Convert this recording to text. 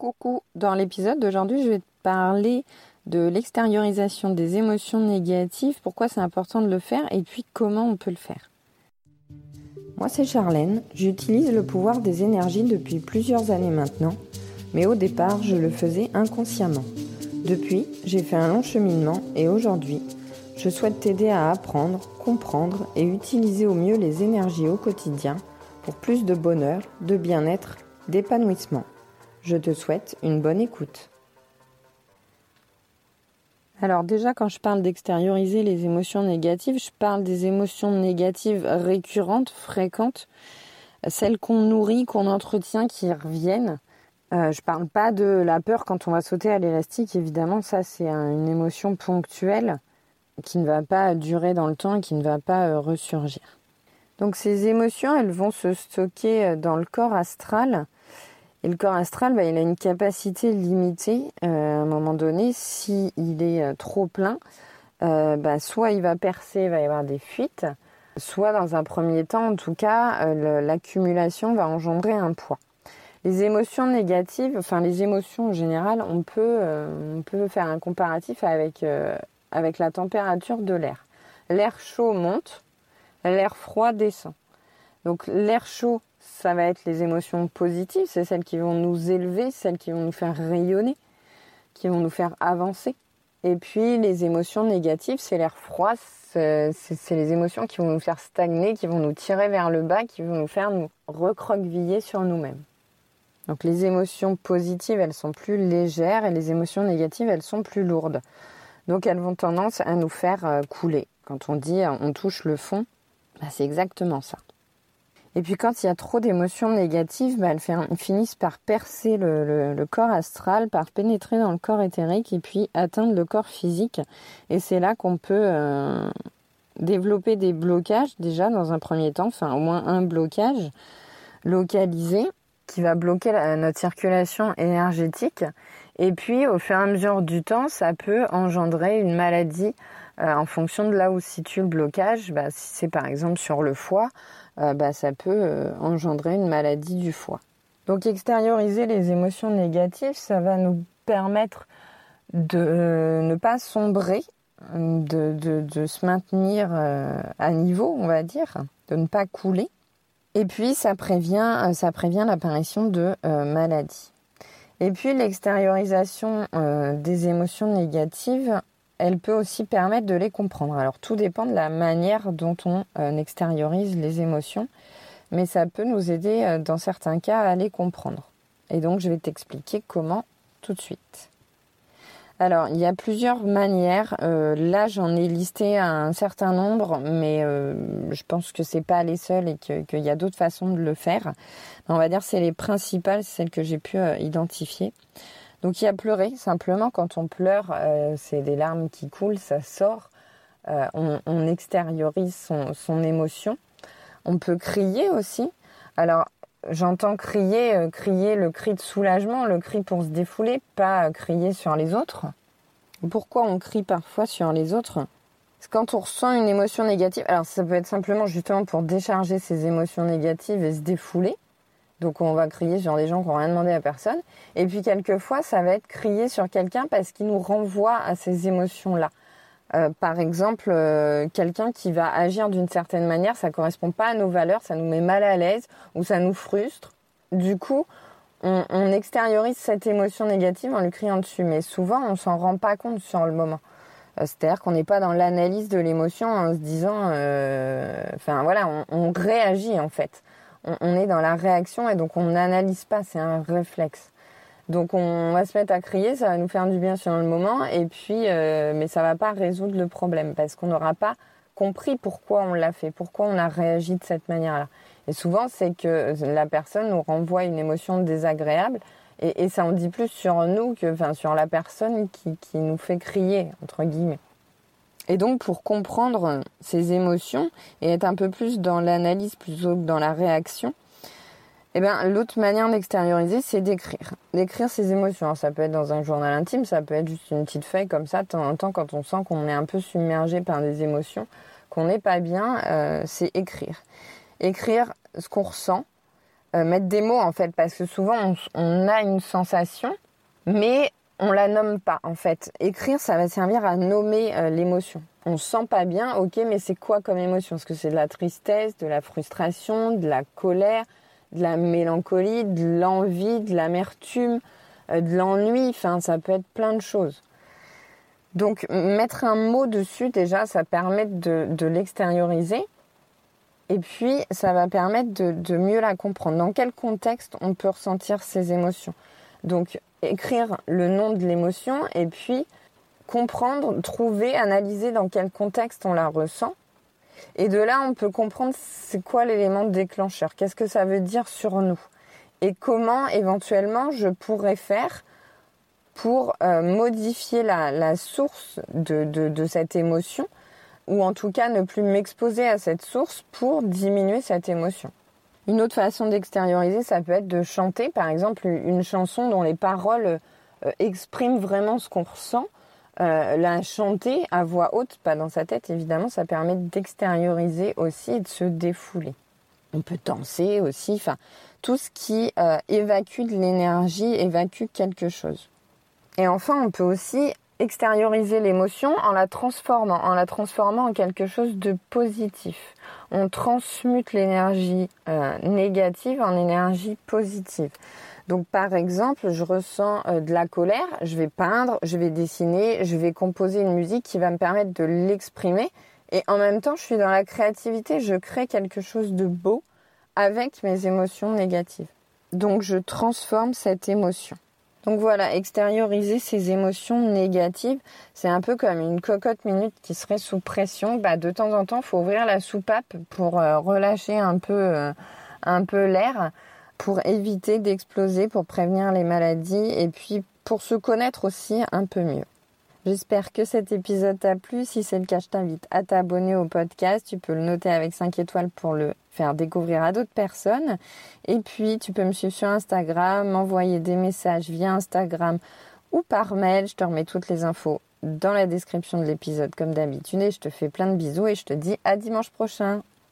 Coucou, dans l'épisode d'aujourd'hui, je vais te parler de l'extériorisation des émotions négatives, pourquoi c'est important de le faire et puis comment on peut le faire. Moi, c'est Charlène, j'utilise le pouvoir des énergies depuis plusieurs années maintenant, mais au départ, je le faisais inconsciemment. Depuis, j'ai fait un long cheminement et aujourd'hui, je souhaite t'aider à apprendre, comprendre et utiliser au mieux les énergies au quotidien pour plus de bonheur, de bien-être, d'épanouissement. Je te souhaite une bonne écoute. Alors déjà, quand je parle d'extérioriser les émotions négatives, je parle des émotions négatives récurrentes, fréquentes, celles qu'on nourrit, qu'on entretient, qui reviennent. Euh, je parle pas de la peur quand on va sauter à l'élastique, évidemment, ça c'est une émotion ponctuelle qui ne va pas durer dans le temps et qui ne va pas euh, ressurgir. Donc ces émotions, elles vont se stocker euh, dans le corps astral et le corps astral, bah, il a une capacité limitée euh, à un moment donné. S'il est euh, trop plein, euh, bah, soit il va percer, il va y avoir des fuites, soit dans un premier temps, en tout cas, l'accumulation va engendrer un poids. Les émotions négatives, enfin les émotions en général, on peut, on peut faire un comparatif avec, avec la température de l'air. L'air chaud monte, l'air froid descend. Donc l'air chaud, ça va être les émotions positives, c'est celles qui vont nous élever, celles qui vont nous faire rayonner, qui vont nous faire avancer. Et puis les émotions négatives, c'est l'air froid, c'est les émotions qui vont nous faire stagner, qui vont nous tirer vers le bas, qui vont nous faire nous recroqueviller sur nous-mêmes. Donc les émotions positives, elles sont plus légères et les émotions négatives, elles sont plus lourdes. Donc elles vont tendance à nous faire euh, couler. Quand on dit on touche le fond, bah, c'est exactement ça. Et puis quand il y a trop d'émotions négatives, bah, elles, finissent par percer le, corps astral, par pénétrer dans le corps éthérique et puis atteindre le corps physique. Et c'est là qu'on peut euh, développer des blocages déjà dans un premier temps, enfin au moins un blocage localisé qui va bloquer notre circulation énergétique. Et puis au fur et à mesure du temps, ça peut engendrer une maladie euh, en fonction de là où se situe le blocage. Bah, si c'est par exemple sur le foie, euh, bah, ça peut euh, engendrer une maladie du foie. Donc extérioriser les émotions négatives, ça va nous permettre de ne pas sombrer, de, se maintenir à niveau, on va dire, de ne pas couler. Et puis ça prévient, ça prévient l'apparition de maladies. Et puis l'extériorisation des émotions négatives, elle peut aussi permettre de les comprendre. Alors tout dépend de la manière dont on euh, extériorise les émotions, mais ça peut nous aider euh, dans certains cas à les comprendre. Et donc je vais t'expliquer comment tout de suite. Alors il y a plusieurs manières. Euh, là j'en ai listé un certain nombre, mais je pense que c'est pas les seules et qu'il y a d'autres façons de le faire. On va dire c'est les principales, celles que j'ai pu identifier. Donc il y a pleurer, simplement quand on pleure, euh, c'est des larmes qui coulent, ça sort, euh, on, extériorise son, émotion. On peut crier aussi. Alors j'entends crier, euh, crier le cri de soulagement, le cri pour se défouler, pas crier sur les autres. Pourquoi on crie parfois sur les autres? Quand on ressent une émotion négative. Alors ça peut être simplement justement pour décharger ses émotions négatives et se défouler. Donc on va crier sur des gens qui n'ont rien demandé à personne. Et puis quelquefois, ça va être crier sur quelqu'un parce qu'il nous renvoie à ces émotions-là. Euh, par exemple, euh, quelqu'un qui va agir d'une certaine manière, ça correspond pas à nos valeurs, ça nous met mal à l'aise ou ça nous frustre. Du coup, on, extériorise cette émotion négative en lui criant dessus. Mais souvent, on s'en rend pas compte sur le moment. Euh, c'est-à-dire qu'on n'est pas dans l'analyse de l'émotion en se disant, enfin voilà, on réagit en fait on, est dans la réaction et donc on n'analyse pas, c'est un réflexe. Donc on va se mettre à crier, ça va nous faire du bien sur le moment, et puis euh, mais ça va pas résoudre le problème parce qu'on n'aura pas compris pourquoi on l'a fait, pourquoi on a réagi de cette manière-là. Et souvent c'est que la personne nous renvoie une émotion désagréable et, ça en dit plus sur nous que enfin sur la personne qui, qui nous fait crier entre guillemets. Et donc pour comprendre ces émotions et être un peu plus dans l'analyse plutôt que dans la réaction, eh ben, l'autre manière d'extérioriser, c'est d'écrire. D'écrire ses émotions. ça peut être dans un journal intime, ça peut être juste une petite feuille comme ça, de temps en temps, quand on sent qu'on est un peu submergé par des émotions, qu'on n'est pas bien, euh, c'est écrire. Écrire ce qu'on ressent, euh, mettre des mots en fait, parce que souvent on, a une sensation, mais on la nomme pas en fait. Écrire, ça va servir à nommer euh, l'émotion. On se sent pas bien, ok, mais c'est quoi comme émotion? Est-ce que c'est de la tristesse, de la frustration, de la colère, de la mélancolie, de l'envie, de l'amertume, euh, de l'ennui, enfin ça peut être plein de choses. Donc mettre un mot dessus déjà, ça permet de l'extérioriser. Et puis, ça va permettre de, mieux la comprendre. Dans quel contexte on peut ressentir ces émotions? Donc, écrire le nom de l'émotion et puis comprendre, trouver, analyser dans quel contexte on la ressent. Et de là, on peut comprendre c'est quoi l'élément déclencheur, qu'est-ce que ça veut dire sur nous? Et comment éventuellement je pourrais faire pour euh, modifier la, source de cette émotion ou en tout cas ne plus m'exposer à cette source pour diminuer cette émotion. Une autre façon d'extérioriser, ça peut être de chanter, par exemple, une chanson dont les paroles euh, expriment vraiment ce qu'on ressent. Euh, la chanter à voix haute, pas dans sa tête, évidemment, ça permet d'extérioriser aussi et de se défouler. On peut danser aussi, enfin, tout ce qui euh, évacue de l'énergie, évacue quelque chose. Et enfin, on peut aussi extérioriser l'émotion en la transformant, en la transformant en quelque chose de positif. On transmute l'énergie euh, négative en énergie positive. Donc par exemple, je ressens euh, de la colère, je vais peindre, je vais dessiner, je vais composer une musique qui va me permettre de l'exprimer et en même temps, je suis dans la créativité, je crée quelque chose de beau avec mes émotions négatives. Donc je transforme cette émotion. Donc voilà, extérioriser ses émotions négatives, c'est un peu comme une cocotte minute qui serait sous pression. Bah, de temps en temps, faut ouvrir la soupape pour euh, relâcher un peu, euh, un peu l'air, pour éviter d'exploser, pour prévenir les maladies et puis pour se connaître aussi un peu mieux. J'espère que cet épisode t'a plu. Si c'est le cas, je t'invite à t'abonner au podcast. Tu peux le noter avec 5 étoiles pour le faire découvrir à d'autres personnes. Et puis, tu peux me suivre sur Instagram, m'envoyer des messages via Instagram ou par mail. Je te remets toutes les infos dans la description de l'épisode comme d'habitude. Et je te fais plein de bisous et je te dis à dimanche prochain.